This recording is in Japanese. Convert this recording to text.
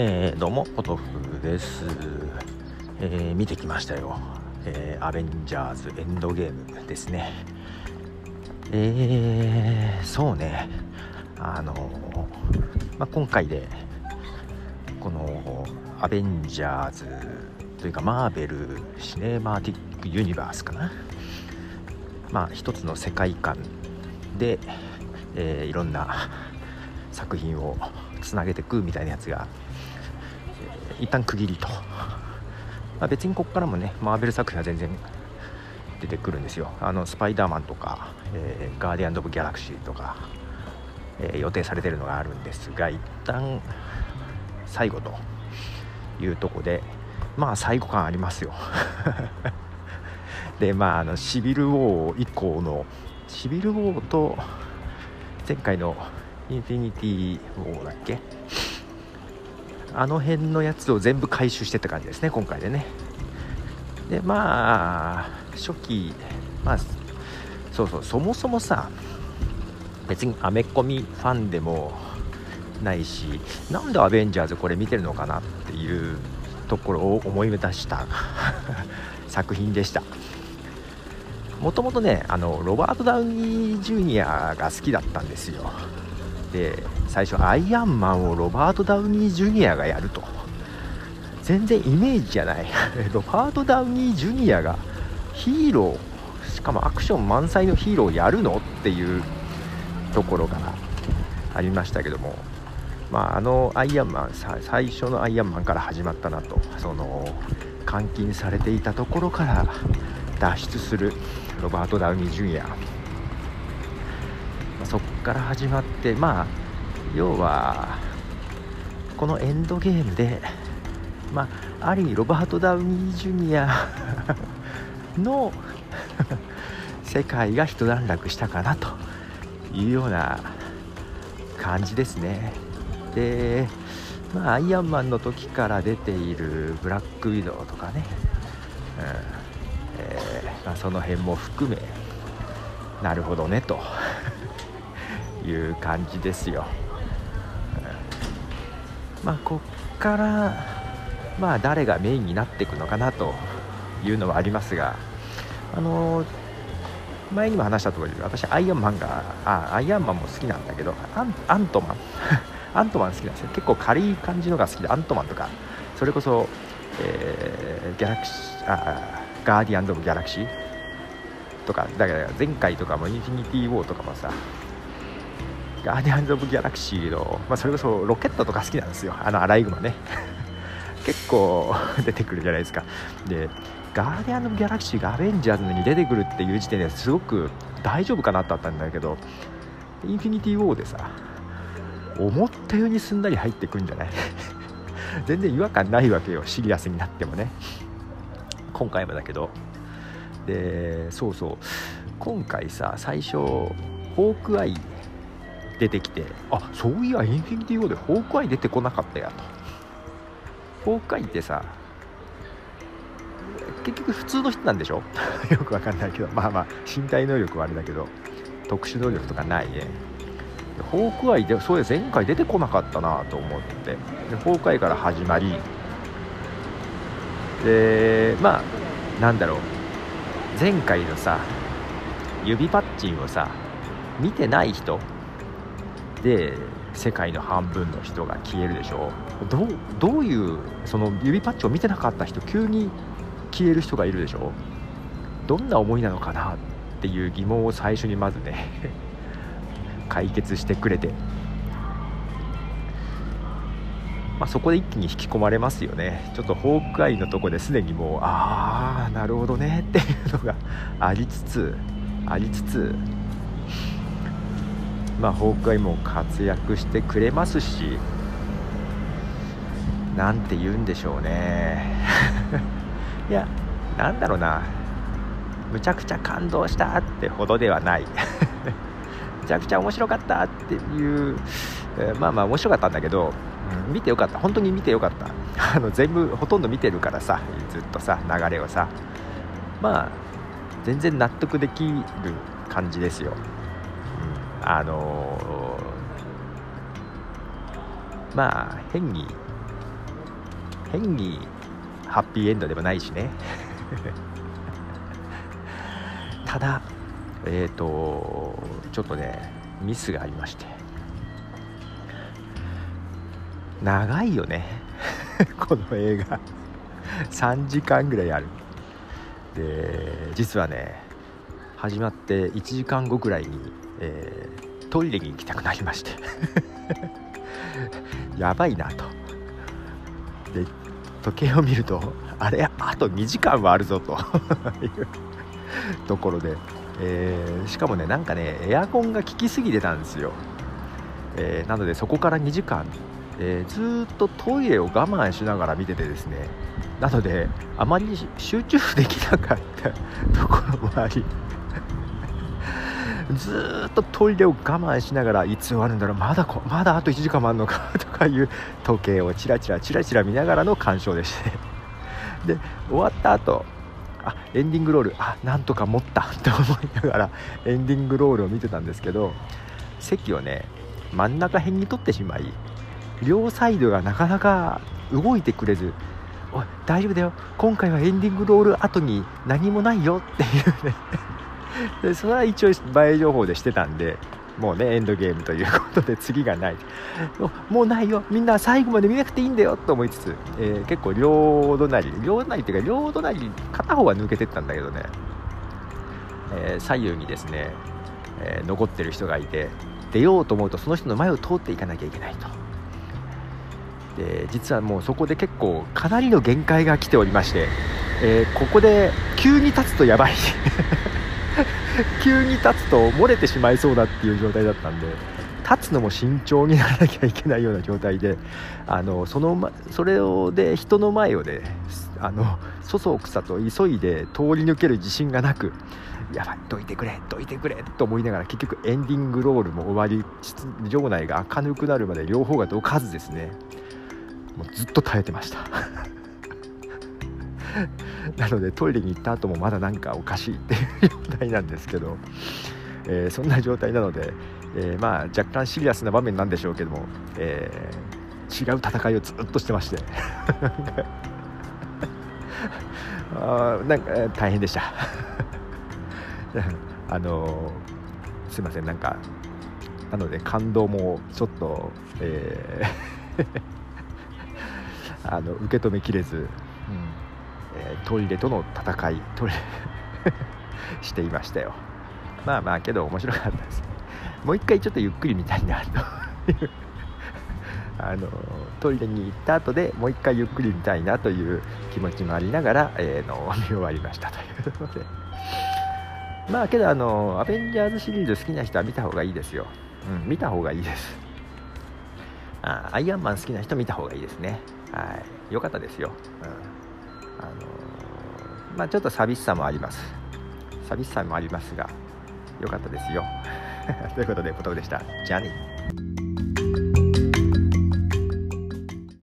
えー、どうもポトフです、えー、見てきましたよ、えー、アベンジャーズエンドゲームですね。えー、そうね。あのまあ、今回でこのアベンジャーズというかマーベルシネマティックユニバースかな。まあ一つの世界観で、えー、いろんな作品をつなげてくみたいなやつが、え、一旦区切りと、まあ、別にここからもねマーベル作品は全然出てくるんですよ。あのスパイダーマンとか、えー、ガーディアンズ・オブ・ギャラクシーとか、えー、予定されてるのがあるんですが一旦最後というとこでまあ最後感ありますよ。でまああのシビル・ウォー以降のシビル・ウォーと前回のインフィニティ・ウォーだっけ？あの辺のやつを全部回収してって感じですね今回でね。でまあ初期まあそうそうそもそもさ別にアメコミファンでもないしなんでアベンジャーズこれ見てるのかなっていうところを思い出した 作品でした。もともとねあのロバート・ダウニー・ジュニアが好きだったんですよ。で最初アイアンマンをロバート・ダウニー・ジュニアがやると。全然イメージじゃない。ロバート・ダウニー・ジュニアがヒーローしかもアクション満載のヒーローをやるのっていうところからありましたけども。まあ、あのアイアンマン最初のアイアンマンから始まったなと。その監禁されていたところから脱出するロバート・ダウニー・ジュニア、そこから始まってまあ要はこのエンドゲームで、まあ、ある意味ロバート・ダウニー・ジュニア の 世界が一段落したかなというような感じですね。で、まあ、アイアンマンの時から出ているブラックウィドウとかね、うんえー、まあ、その辺も含めなるほどねという感じですよ、まあこっからまあ誰がメインになっていくのかなというのはありますがあの前にも話した通り私アイアンマンがあアイアンマンも好きなんだけどアントマン。アントマン好きなんですよ。結構軽い感じのが好きでアントマンとかそれこそ、えー、ギャラクシーあガーディアンズ・オブ・ギャラクシーとかだから前回とかもインフィニティ・ウォーとかもさガーディアンズ・オブ・ギャラクシーの、まあ、それこそロケットとか好きなんですよ。あのアライグマね。結構出てくるじゃないですか。でガーディアンズ・オブ・ギャラクシーがアベンジャーズに出てくるっていう時点ですごく大丈夫かなってあったんだけどインフィニティ・ウォーでさ思ったようにすんなり入ってくんじゃない？全然違和感ないわけよシリアスになってもね。今回もだけど。でそうそう。今回さ最初ホークアイ出てきて。あそういやインフィニティ・ウォーでホークアイ出てこなかったやと。ホークアイってさ結局普通の人なんでしょ？よくわかんないけど。まあまあ身体能力はあれだけど特殊能力とかないね。ホークアイでそうです前回出てこなかったなと思って。でホークアイから始まり。でまあなんだろう。前回のさ指パッチンをさ見てない人？で世界の半分の人が消えるでしょ。どうどういうその指パッチを見てなかった人急に消える人がいるでしょ。どんな思いなのかなっていう疑問を最初にまずね 解決してくれて、まあ、そこで一気に引き込まれますよね。ちょっとホークアイのとこですでにもうああなるほどねっていうのがありつつありつつまあホークアイも活躍してくれますしなんて言うんでしょうね。いやなんだろうな。むちゃくちゃ感動したってほどではない。むちゃくちゃ面白かったっていう、えー、まあまあ面白かったんだけど、うん、見てよかった。本当に見てよかった。あの全部ほとんど見てるからさずっとさ流れをさ。まあ全然納得できる感じですよ、あの、まあ変に変にハッピーエンドでもないしね。ただえっ、ー、とちょっとねミスがありまして。長いよね。この映画。3時間ぐらいある。で実はね始まって1時間後ぐらいに、えー、トイレに行きたくなりまして。やばいなと。で時計を見るとあれあと2時間はあるぞと。いうところで、えー、しかもねなんかねエアコンが効きすぎてたんですよ、えー、なのでそこから2時間、えー、ずっとトイレを我慢しながら見ててですね。なのであまり集中できなかったところもあり。ずっとトイレを我慢しながらいつ終わるんだろう。まだまだあと1時間もあるのかとかいう 時計をチラチラチラチラ見ながらの鑑賞でして。で終わった後あエンディングロール。あなんとか持ったって思いながら エンディングロールを見てたんですけど席をね真ん中辺に取ってしまい両サイドがなかなか動いてくれずおい大丈夫だよ。今回はエンディングロール後に何もないよっていうね。でそれは一応映え情報でしてたんでもうねエンドゲームということで次がない。もうないよ。みんな最後まで見なくていいんだよと思いつつ、えー、結構両隣両隣っていうか両隣片方は抜けてったんだけどね、えー、左右にですね、えー、残ってる人がいて出ようと思うとその人の前を通っていかなきゃいけないと。で実はもうそこで結構かなりの限界が来ておりまして、えここで急に立つとやばい。急に立つと漏れてしまいそうだっていう状態だったんで立つのも慎重にならなきゃいけないような状態であのそのそれをで人の前をで、ね、あのそそくさと急いで通り抜ける自信がなくやばいどいてくれどいてくれと思いながら結局エンディングロールも終わり場内が明るくなるまで両方がどかずですね。もうずっと耐えてました。なのでトイレに行った後もまだなんかおかしいっていう状態なんですけど、えー、そんな状態なので、えー、まあ若干シリアスな場面なんでしょうけども、えー、違う戦いをずっとしてまして。あなんか大変でした。あのすいませんなんかなので感動もちょっと、えーあの受け止めきれず、うん。えー、トイレとの戦いトイレしていましたよ。まあまあけど面白かったです。もう一回ちょっとゆっくり見たいなと。い うあのトイレに行った後でもう一回ゆっくり見たいなという気持ちもありながら、えー、の見終わりましたということで。まあけどあのアベンジャーズシリーズ好きな人は見た方がいいですよ、うん、見た方がいいです。あアイアンマン好きな人見た方がいいですね。はい。良かったですよ、うん。あのまあ、ちょっと寂しさもあります寂しさもありますが良かったですよ ということで、ポトフでした。じゃあね。